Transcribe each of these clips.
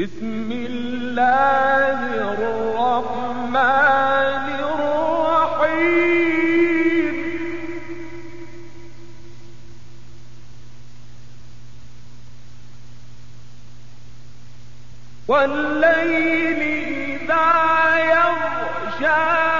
بسم الله الرحمن الرحيم والليل إذا يغشى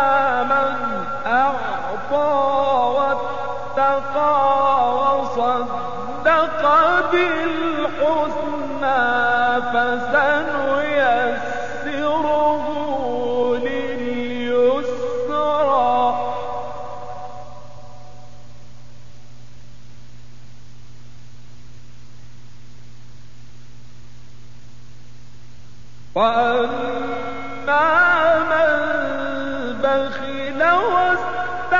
واتقى وصدق بالحسنى فسنيسره لليسرى. وأما من بخل واستغنى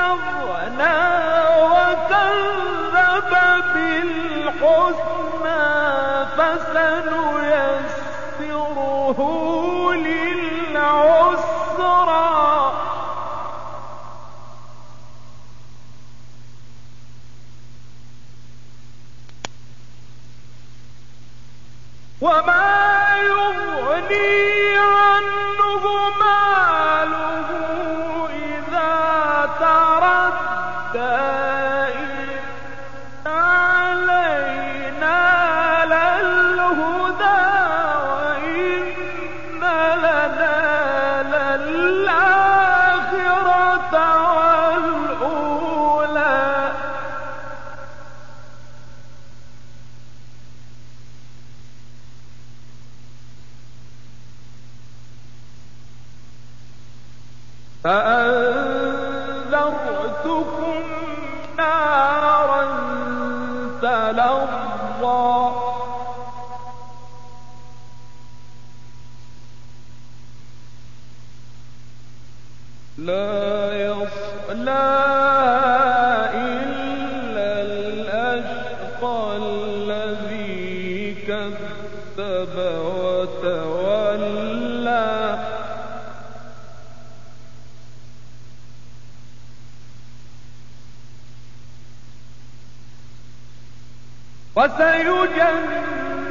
وكذب بالحسنى فسنيسره للعسرى. وما يغني عنه ماله إذا تردى. فأنذرتكم نارا تلظى. لا يصلاها الذي كذب وتولى. وسيجنبها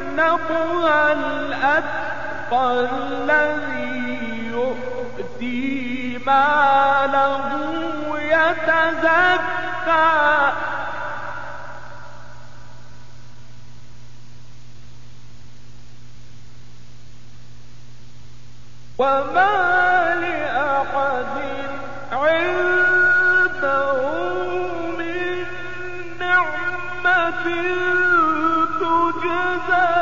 الأتقى الذي يؤتي ماله يتزكى. وما لأحد عنده من نعمة جزاء